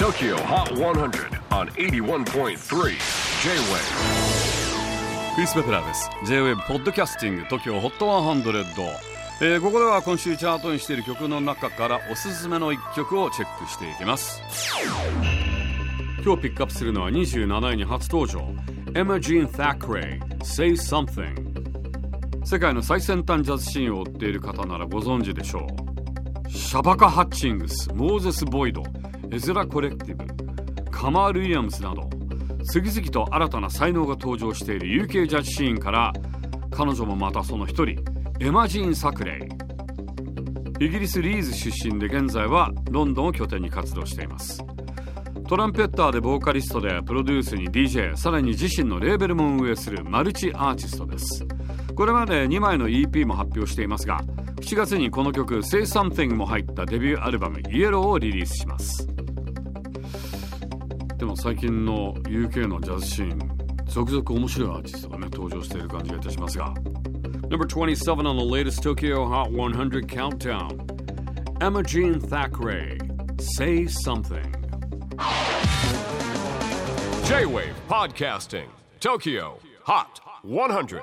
TOKYO HOT 100 on 81.3 J-WAVE クリス・ベプラーです。J-WAVE ポッドキャスティング TOKYO HOT 100、えー、ここでは今週チャートにしている曲の中からおすすめの一曲をチェックしていきます。今日ピックアップするのは27位に初登場。Emma Jean Thackeray Say Something 世界の最先端ジャズシーンを追っている方ならご存知でしょう。シャバカ・ハッチングスモーゼス・ボイドエズラ・コレクティブカマール・ウィリアムスなど次々と新たな才能が登場している UK ジャズシーンから彼女もまたその一人エマジーン・サクレイ。イギリス・リーズ出身で現在はロンドンを拠点に活動しています。トランペッターでボーカリストでプロデュースに DJ さらに自身のレーベルも運営するマルチアーティストです。これまで2枚の EP も発表していますが7月にこの曲「Say Something」も入ったデビューアルバム「イエローをリリースします。でも最近の UK のジャズシーン続々面白いアーティストがね登場している感じがいたしますが Number 27 on the latest Tokyo Hot 100 countdown Emma Jean Thackeray Say Something J-WAVE PODCASTING TOKYO HOT 100